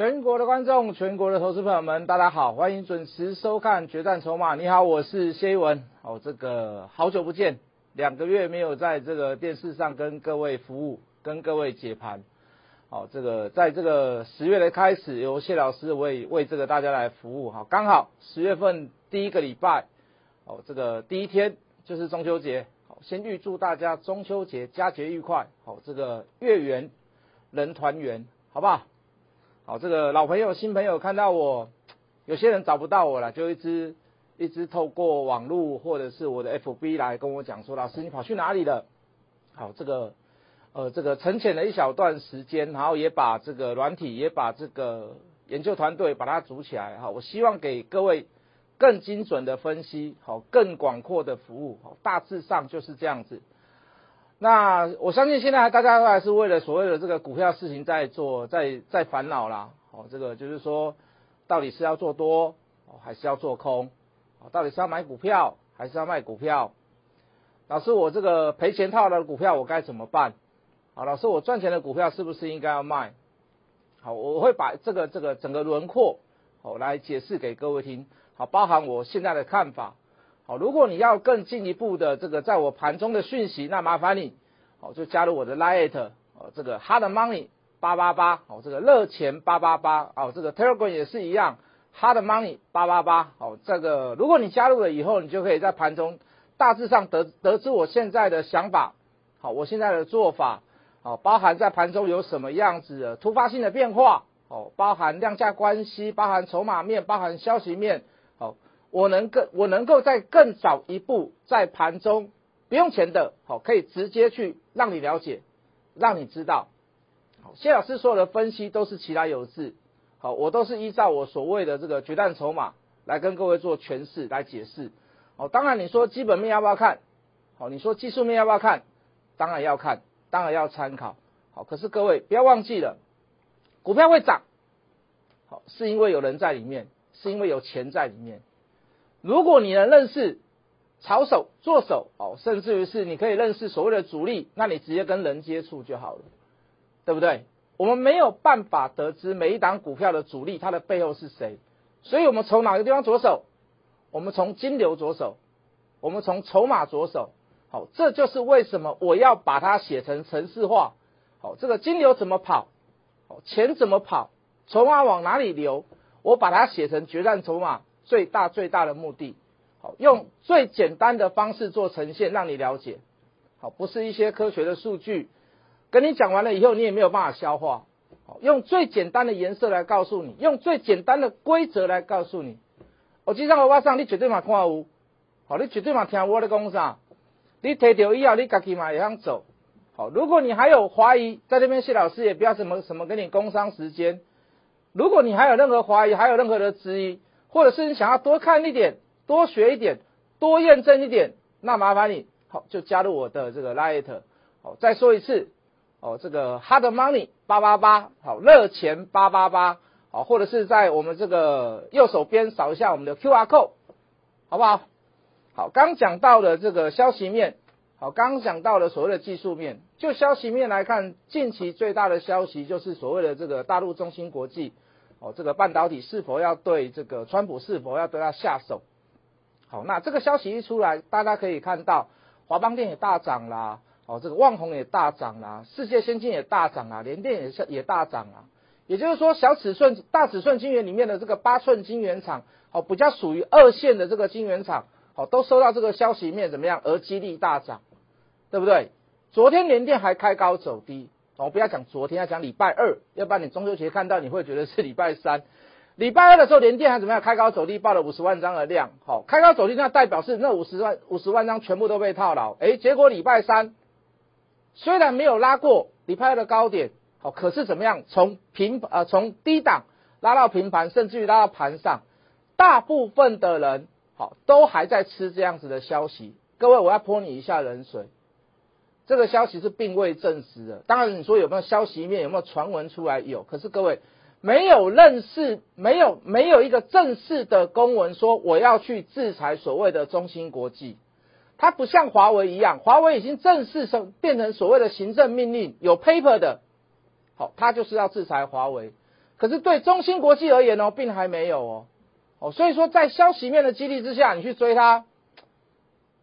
全国的观众，全国的投资朋友们，大家好，欢迎准时收看《决战筹码》。你好，我是谢一文。哦，这个好久不见，两个月没有在这个电视上跟各位服务，跟各位解盘。好，这个在这个十月的开始，由谢老师为为这个大家来服务。好，刚好十月份第一个礼拜，哦，这个第一天就是中秋节。好，先预祝大家中秋节佳节愉快。好，这个月圆人团圆，好不好？好，这个老朋友、新朋友看到我，有些人找不到我了，就一直一直透过网络或者是我的 FB 来跟我讲说，老师你跑去哪里了？好，这个呃这个沉潜了一小段时间，然后也把这个软体，也把这个研究团队把它组起来。好，我希望给各位更精准的分析，好，更广阔的服务，好，大致上就是这样子。那我相信现在大家都还是为了所谓的这个股票事情在做，在在烦恼啦。哦，这个就是说，到底是要做多，哦，还是要做空？哦，到底是要买股票，还是要卖股票？老师，我这个赔钱套的股票我该怎么办？好，老师，我赚钱的股票是不是应该要卖？好，我会把这个这个整个轮廓，好来解释给各位听。好，包含我现在的看法。好，如果你要更进一步的这个在我盘中的讯息，那麻烦你，好就加入我的 Lite，哦这个 Hard Money 八八八，哦这个热钱八八八，哦这个 Telegram 也是一样，Hard Money 八八八，哦这个如果你加入了以后，你就可以在盘中大致上得得知我现在的想法，好我现在的做法，好包含在盘中有什么样子的突发性的变化，哦包含量价关系，包含筹码面，包含消息面，好。我能更我能够在更早一步在盘中不用钱的，好可以直接去让你了解，让你知道。好，谢老师所有的分析都是其来有致，好，我都是依照我所谓的这个决战筹码来跟各位做诠释来解释。好，当然你说基本面要不要看？好，你说技术面要不要看？当然要看，当然要参考。好，可是各位不要忘记了，股票会涨，好是因为有人在里面，是因为有钱在里面。如果你能认识炒手、做手哦，甚至于是你可以认识所谓的主力，那你直接跟人接触就好了，对不对？我们没有办法得知每一档股票的主力它的背后是谁，所以我们从哪个地方着手？我们从金流着手，我们从筹码着手。好，这就是为什么我要把它写成程式化。好，这个金流怎么跑？钱怎么跑？筹码往哪里流？我把它写成决战筹码。最大最大的目的，好用最简单的方式做呈现，让你了解，好不是一些科学的数据，跟你讲完了以后，你也没有办法消化，好用最简单的颜色来告诉你，用最简单的规则来告诉你，我今上我晚上你绝对嘛看有，好你绝对嘛听我的讲啥，你提到以后你家己嘛会想走，好如果你还有怀疑，在这边谢老师也不要什么什么跟你工商时间，如果你还有任何怀疑，还有任何的质疑。或者是你想要多看一点、多学一点、多验证一点，那麻烦你好就加入我的这个 Light，好再说一次，哦这个 Hard Money 八八八，好热钱八八八，好或者是在我们这个右手边扫一下我们的 QR code，好不好？好，刚讲到的这个消息面，好刚讲到的所谓的技术面，就消息面来看，近期最大的消息就是所谓的这个大陆中芯国际。哦，这个半导体是否要对这个川普是否要对他下手？好，那这个消息一出来，大家可以看到华邦电也大涨啦，哦，这个旺宏也大涨啦，世界先进也大涨啦，联电也是也大涨啊。也就是说，小尺寸、大尺寸晶圆里面的这个八寸晶圆厂，哦，比较属于二线的这个晶圆厂，哦，都收到这个消息面怎么样？而激励大涨，对不对？昨天联电还开高走低。我不要讲昨天，要讲礼拜二，要不然你中秋节看到你会觉得是礼拜三。礼拜二的时候，连电还怎么样？开高走低，报了五十万张的量。好，开高走低，那代表是那五十万五十万张全部都被套牢。哎，结果礼拜三虽然没有拉过礼拜二的高点，好，可是怎么样？从平呃从低档拉到平盘，甚至于拉到盘上，大部分的人好都还在吃这样子的消息。各位，我要泼你一下冷水。这个消息是并未证实的。当然，你说有没有消息面，有没有传闻出来？有。可是各位没有认识，没有没有一个正式的公文说我要去制裁所谓的中芯国际。它不像华为一样，华为已经正式成变成所谓的行政命令，有 paper 的。好，它就是要制裁华为。可是对中芯国际而言哦，并还没有哦，哦，所以说在消息面的激励之下，你去追它，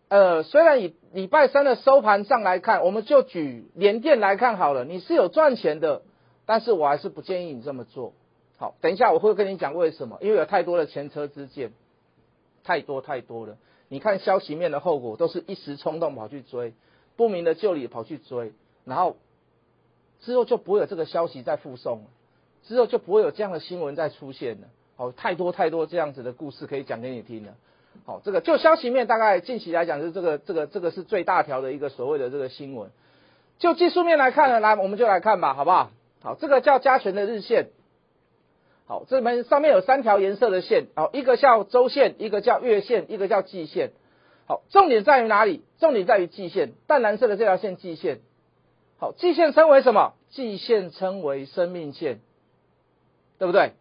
呃，虽然以礼拜三的收盘上来看，我们就举联电来看好了，你是有赚钱的，但是我还是不建议你这么做。好，等一下我会跟你讲为什么，因为有太多的前车之鉴，太多太多了。你看消息面的后果，都是一时冲动跑去追，不明的就里跑去追，然后之后就不会有这个消息再附送了。之后就不会有这样的新闻再出现了。好，太多太多这样子的故事可以讲给你听了。好，这个就消息面大概近期来讲是这个这个这个是最大条的一个所谓的这个新闻。就技术面来看呢，来我们就来看吧，好不好？好，这个叫加权的日线。好，这边上面有三条颜色的线，好，一个叫周线，一个叫月线，一个叫季线。好，重点在于哪里？重点在于季线，淡蓝色的这条线季线。好，季线称为什么？季线称为生命线。对不对？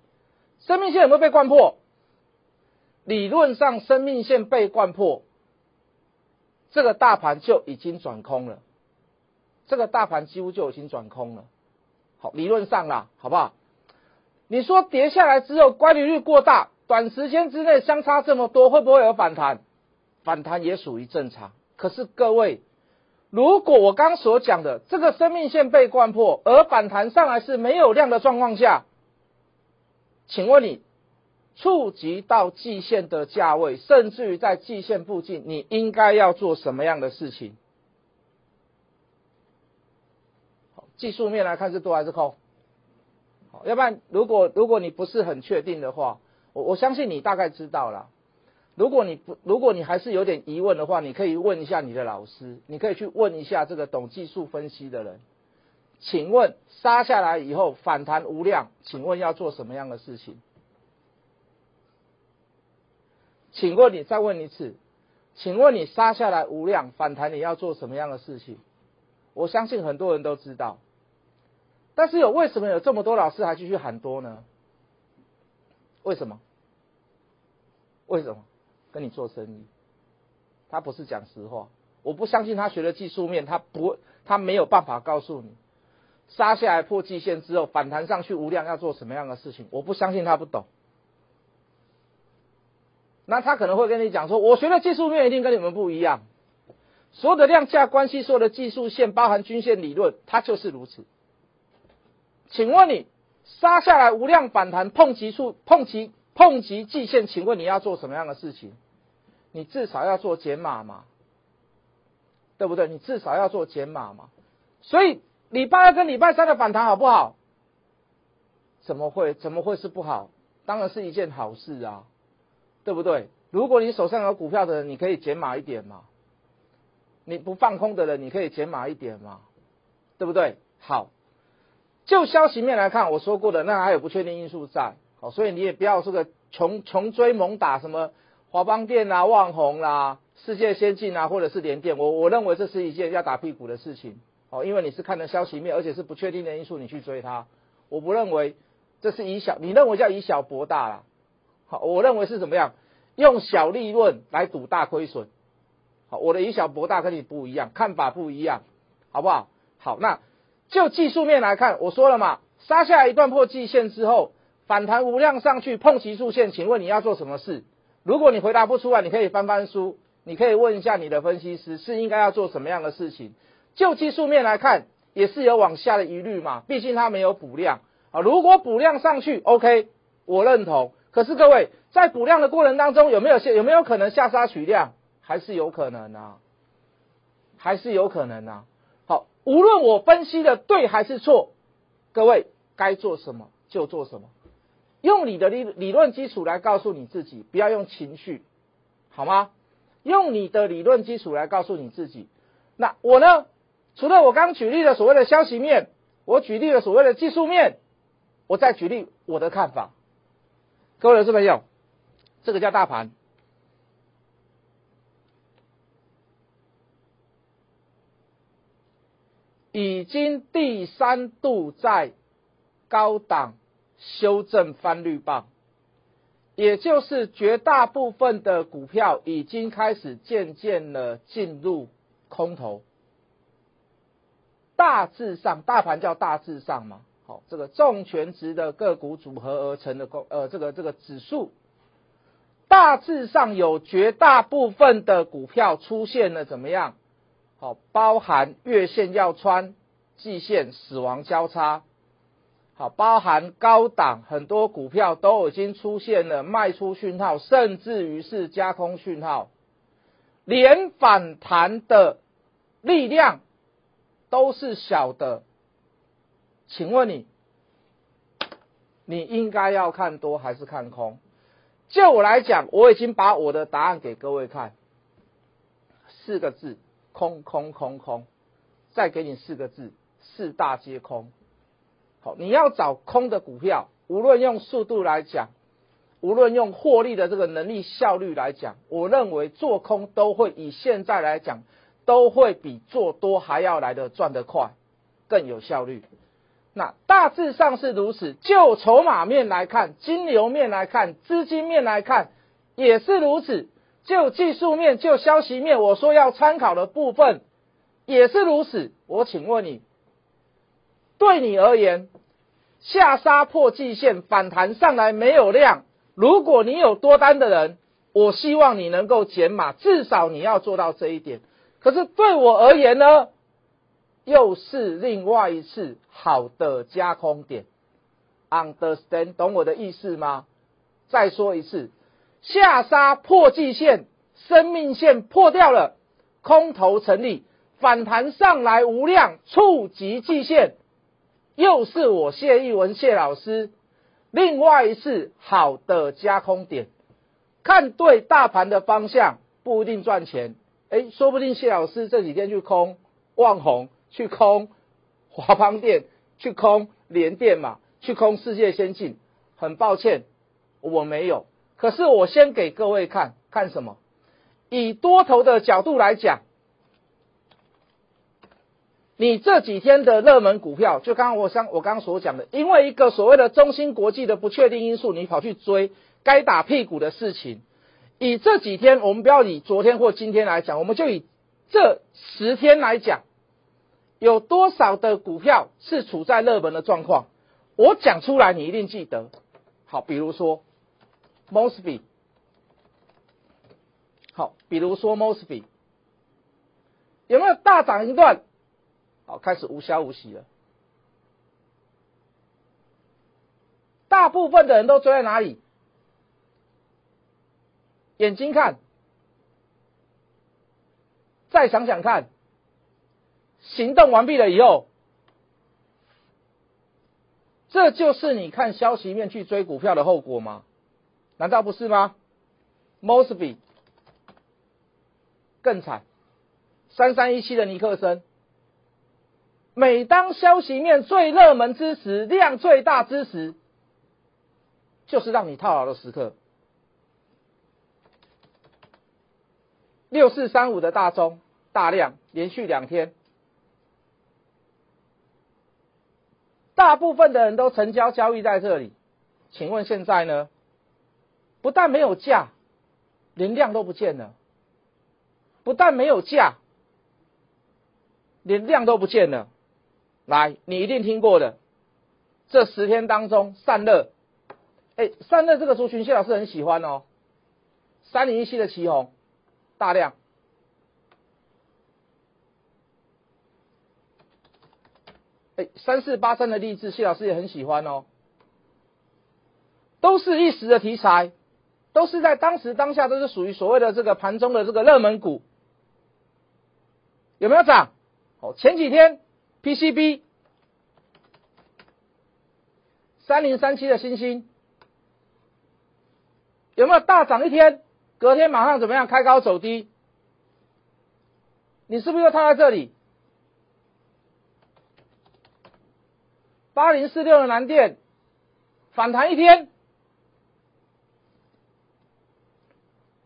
生命线有没有被灌破？理论上，生命线被灌破，这个大盘就已经转空了。这个大盘几乎就已经转空了。好，理论上啦，好不好？你说跌下来之后，乖离率过大，短时间之内相差这么多，会不会有反弹？反弹也属于正常。可是各位，如果我刚所讲的这个生命线被灌破，而反弹上来是没有量的状况下，请问你触及到季线的价位，甚至于在季线附近，你应该要做什么样的事情？技术面来看是多还是空？好，要不然如果如果你不是很确定的话，我我相信你大概知道了。如果你不如果你还是有点疑问的话，你可以问一下你的老师，你可以去问一下这个懂技术分析的人。请问杀下来以后反弹无量，请问要做什么样的事情？请问你再问一次，请问你杀下来无量反弹你要做什么样的事情？我相信很多人都知道，但是有为什么有这么多老师还继续喊多呢？为什么？为什么？跟你做生意，他不是讲实话。我不相信他学了技术面，他不，他没有办法告诉你。杀下来破季线之后反弹上去无量要做什么样的事情？我不相信他不懂。那他可能会跟你讲说，我学的技术面一定跟你们不一样。所有的量价关系，所有的技术线，包含均线理论，它就是如此。请问你杀下来无量反弹碰击处碰击碰击季线，请问你要做什么样的事情？你至少要做减码嘛，对不对？你至少要做减码嘛。所以。礼拜二跟礼拜三的反弹好不好？怎么会？怎么会是不好？当然是一件好事啊，对不对？如果你手上有股票的人，你可以减码一点嘛。你不放空的人，你可以减码一点嘛，对不对？好，就消息面来看，我说过的，那还有不确定因素在，好，所以你也不要这个穷穷追猛打，什么华邦电啊、旺宏啦、世界先进啊，或者是联电，我我认为这是一件要打屁股的事情。哦，因为你是看的消息面，而且是不确定的因素，你去追它，我不认为这是以小，你认为叫以小博大啦。好，我认为是怎么样？用小利润来赌大亏损。好，我的以小博大跟你不一样，看法不一样，好不好？好，那就技术面来看，我说了嘛，杀下来一段破季线之后，反弹无量上去碰齐数线，请问你要做什么事？如果你回答不出来，你可以翻翻书，你可以问一下你的分析师，是应该要做什么样的事情？就技术面来看，也是有往下的疑虑嘛，毕竟它没有补量啊。如果补量上去，OK，我认同。可是各位在补量的过程当中，有没有下有没有可能下杀取量？还是有可能啊，还是有可能啊。好，无论我分析的对还是错，各位该做什么就做什么，用你的理理论基础来告诉你自己，不要用情绪，好吗？用你的理论基础来告诉你自己。那我呢？除了我刚举例的所谓的消息面，我举例的所谓的技术面，我再举例我的看法。各位老师朋友，这个叫大盘，已经第三度在高档修正翻绿棒，也就是绝大部分的股票已经开始渐渐的进入空头。大致上，大盘叫大致上嘛，好，这个重权值的个股组合而成的公呃这个这个指数，大致上有绝大部分的股票出现了怎么样？好，包含月线要穿，季线死亡交叉。好，包含高档很多股票都已经出现了卖出讯号，甚至于是加空讯号，连反弹的力量都是小的。请问你，你应该要看多还是看空？就我来讲，我已经把我的答案给各位看，四个字：空空空空。再给你四个字：四大皆空。好你要找空的股票，无论用速度来讲，无论用获利的这个能力效率来讲，我认为做空都会以现在来讲，都会比做多还要来的赚得快，更有效率。那大致上是如此。就筹码面来看，金流面来看，资金面来看，也是如此。就技术面，就消息面，我说要参考的部分也是如此。我请问你。对你而言，下杀破季线反弹上来没有量，如果你有多单的人，我希望你能够减码，至少你要做到这一点。可是对我而言呢，又是另外一次好的加空点。Understand 懂我的意思吗？再说一次，下杀破季线，生命线破掉了，空头成立，反弹上来无量，触及季线。又是我谢逸文谢老师，另外一次好的加空点，看对大盘的方向不一定赚钱，哎，说不定谢老师这几天去空旺宏，去空华邦电，去空联电嘛，去空世界先进，很抱歉我没有，可是我先给各位看看什么，以多头的角度来讲。你这几天的热门股票，就刚刚我像我刚刚所讲的，因为一个所谓的中芯国际的不确定因素，你跑去追该打屁股的事情。以这几天，我们不要以昨天或今天来讲，我们就以这十天来讲，有多少的股票是处在热门的状况？我讲出来，你一定记得。好，比如说 Mosby，好，比如说 Mosby，有没有大涨一段？好，开始无消无息了。大部分的人都追在哪里？眼睛看，再想想看，行动完毕了以后，这就是你看消息面去追股票的后果吗？难道不是吗？Mosby 更惨，三三一七的尼克森。每当消息面最热门之时，量最大之时，就是让你套牢的时刻。六四三五的大中大量连续两天，大部分的人都成交交易在这里。请问现在呢？不但没有价，连量都不见了。不但没有价，连量都不见了。来，你一定听过的，这十天当中散热，哎，散热这个族群谢老师很喜欢哦，三零一七的旗红大量，哎，三四八三的励志谢老师也很喜欢哦，都是一时的题材，都是在当时当下都是属于所谓的这个盘中的这个热门股，有没有涨？哦，前几天。PCB 三零三七的星星有没有大涨一天？隔天马上怎么样？开高走低，你是不是又套在这里？八零四六的南电反弹一天，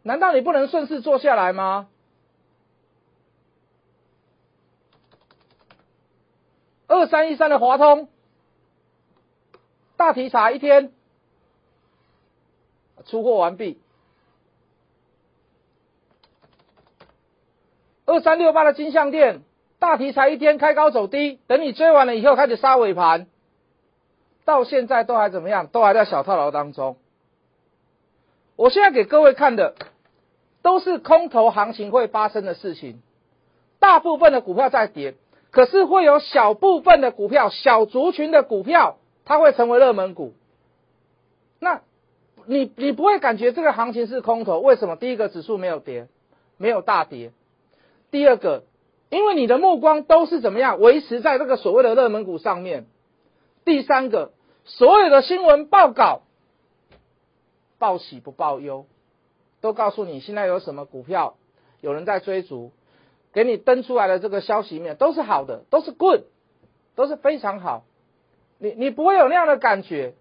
难道你不能顺势做下来吗？二三一三的华通，大题材一天出货完毕。二三六八的金项店，大题材一天开高走低，等你追完了以后开始杀尾盘，到现在都还怎么样？都还在小套牢当中。我现在给各位看的，都是空头行情会发生的事情。大部分的股票在跌，可是会有小部分的股票、小族群的股票，它会成为热门股。那，你你不会感觉这个行情是空头？为什么？第一个，指数没有跌，没有大跌；第二个，因为你的目光都是怎么样维持在这个所谓的热门股上面；第三个，所有的新闻报告。报喜不报忧，都告诉你现在有什么股票，有人在追逐，给你登出来的这个消息面都是好的，都是 good，都是非常好。你你不会有那样的感觉，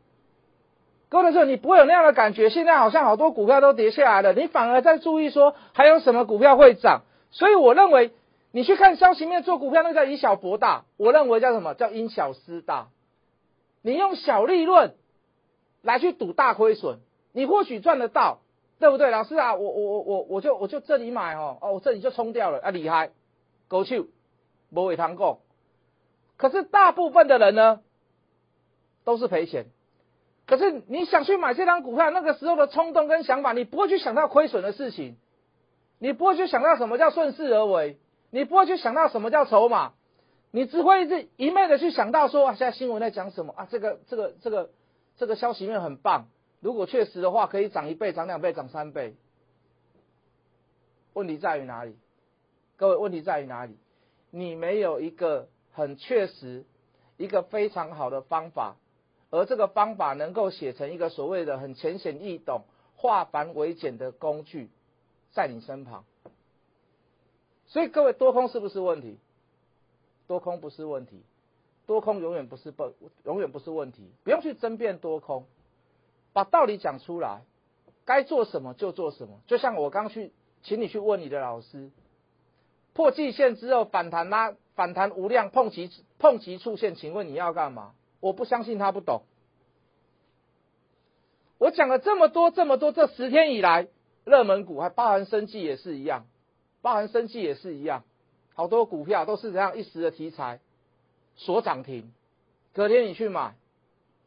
各位说你不会有那样的感觉。现在好像好多股票都跌下来了，你反而在注意说还有什么股票会涨。所以我认为你去看消息面做股票，那叫以小博大。我认为叫什么叫因小失大？你用小利润来去赌大亏损。你或许赚得到，对不对？老师啊，我我我我我就我就这里买哦，哦，我这里就冲掉了啊，厉害，狗手，不会谈过。可是大部分的人呢，都是赔钱。可是你想去买这张股票，那个时候的冲动跟想法，你不会去想到亏损的事情，你不会去想到什么叫顺势而为，你不会去想到什么叫筹码，你只会是一昧的去想到说啊，现在新闻在讲什么啊，这个这个这个这个消息面很棒。如果确实的话，可以涨一倍、涨两倍、涨三倍。问题在于哪里？各位，问题在于哪里？你没有一个很确实、一个非常好的方法，而这个方法能够写成一个所谓的很浅显易懂、化繁为简的工具，在你身旁。所以，各位，多空是不是问题？多空不是问题，多空永远不是不永远不是问题，不用去争辩多空。把道理讲出来，该做什么就做什么。就像我刚去，请你去问你的老师，破季线之后反弹拉反弹无量碰极碰极触线，请问你要干嘛？我不相信他不懂。我讲了这么多这么多，这十天以来热门股还包含生计也是一样，包含生计也是一样，好多股票都是这样一时的题材，锁涨停，隔天你去买，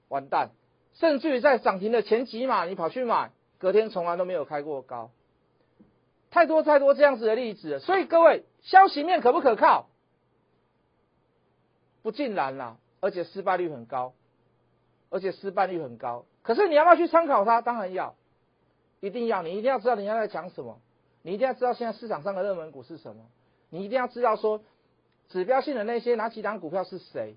完蛋。甚至于在涨停的前几码，你跑去买，隔天从来都没有开过高，太多太多这样子的例子，所以各位，消息面可不可靠？不尽然啦，而且失败率很高，而且失败率很高。可是你要不要去参考它？当然要，一定要，你一定要知道人家在讲什么，你一定要知道现在市场上的热门股是什么，你一定要知道说指标性的那些哪几档股票是谁，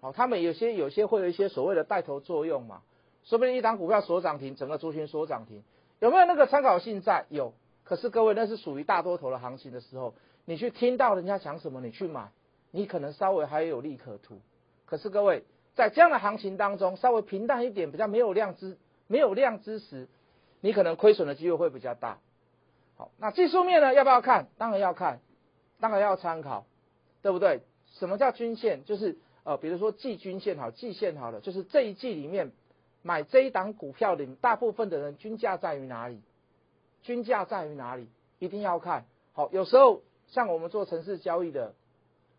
好，他们有些有些会有一些所谓的带头作用嘛。说不定一档股票所涨停，整个族群所涨停，有没有那个参考性在？有。可是各位，那是属于大多头的行情的时候，你去听到人家讲什么，你去买，你可能稍微还有利可图。可是各位，在这样的行情当中，稍微平淡一点，比较没有量之没有量之时，你可能亏损的机会会比较大。好，那技术面呢？要不要看？当然要看，当然要参考，对不对？什么叫均线？就是呃，比如说季均线好，季线好了，就是这一季里面。买这一档股票的大部分的人均价在于哪里？均价在于哪里？一定要看好。有时候像我们做城市交易的，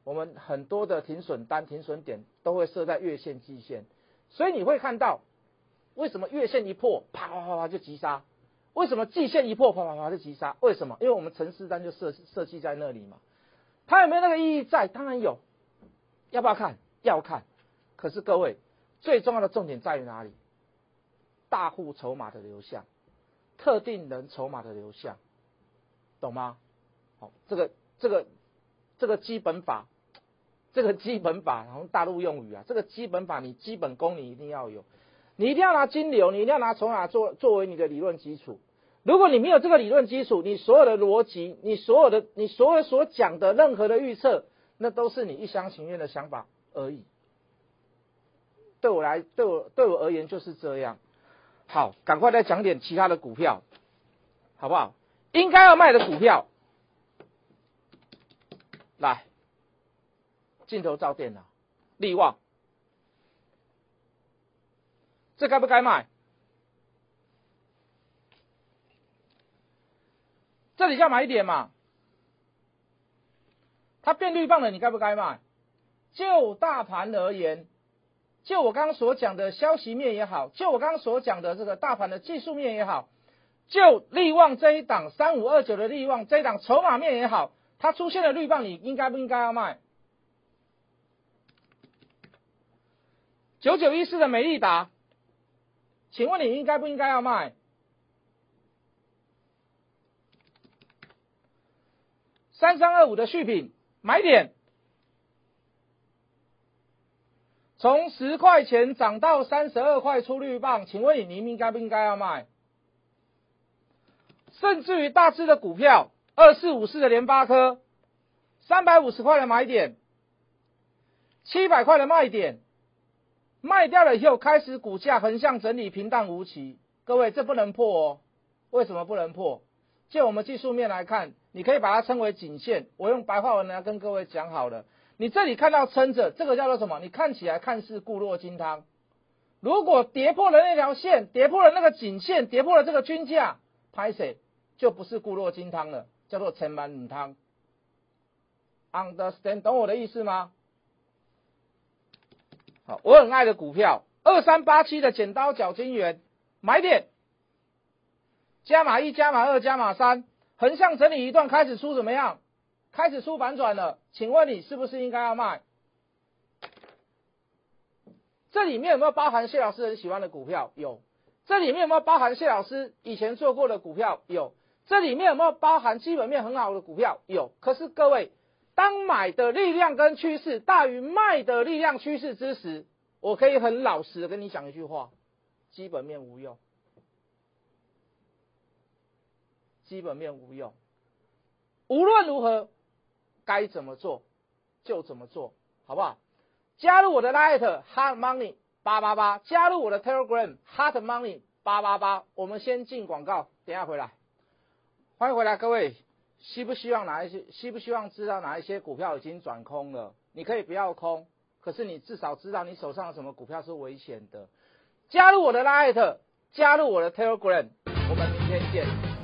我们很多的停损单、停损点都会设在月线、季线，所以你会看到为什么月线一破，啪啪啪啪就急杀；为什么季线一破，啪啪啪就急杀？为什么？因为我们城市单就设设计在那里嘛。它有没有那个意义在？当然有。要不要看？要看。可是各位，最重要的重点在于哪里？大户筹码的流向，特定人筹码的流向，懂吗？好，这个这个这个基本法，这个基本法，然后大陆用语啊，这个基本法你基本功你一定要有，你一定要拿金流，你一定要拿筹码作作为你的理论基础。如果你没有这个理论基础，你所有的逻辑，你所有的你所有所讲的任何的预测，那都是你一厢情愿的想法而已。对我来，对我对我而言就是这样。好，赶快再讲点其他的股票，好不好？应该要卖的股票，来，镜头照电脑，利旺，这该不该卖？这里要买一点嘛？它变绿棒了，你该不该卖？就大盘而言，就我刚刚所讲的消息面也好，就我刚刚所讲的这个大盘的技术面也好，就利旺这一档三五二九的利旺这一档筹码面也好，它出现了绿棒，你应该不应该要卖？九九一四的美利达，请问你应该不应该要卖？三三二五的续品买点，从十块钱涨到三十二块出绿棒，请问你您应该不应该要卖？甚至于大致的股票，二四五四的联发科，三百五十块的买点，七百块的卖点，卖掉了以后开始股价横向整理，平淡无奇。各位，这不能破哦。为什么不能破？就我们技术面来看。你可以把它称为颈线，我用白话文来跟各位讲好了。你这里看到撑着，这个叫做什么？你看起来看似固若金汤。如果跌破了那条线，跌破了那个颈线，跌破了这个均价，拍谁就不是固若金汤了，叫做陈满母汤。Understand？懂我的意思吗？好，我很爱的股票二三八七的剪刀脚金元买点，加码一，加码二，加码三。横向整理一段，开始出怎么样？开始出反转了，请问你是不是应该要卖？这里面有没有包含谢老师很喜欢的股票？有。这里面有没有包含谢老师以前做过的股票？有。这里面有没有包含基本面很好的股票？有。可是各位，当买的力量跟趋势大于卖的力量趋势之时，我可以很老实的跟你讲一句话：基本面无用。基本面无用，无论如何该怎么做就怎么做，好不好？加入我的 Light Hot Money 八八八，加入我的 Telegram Hot Money 八八八。我们先进广告，等下回来。欢迎回来，各位，希不希望哪一些？希不希望知道哪一些股票已经转空了？你可以不要空，可是你至少知道你手上的什么股票是危险的。加入我的 Light，加入我的 Telegram，我们明天见。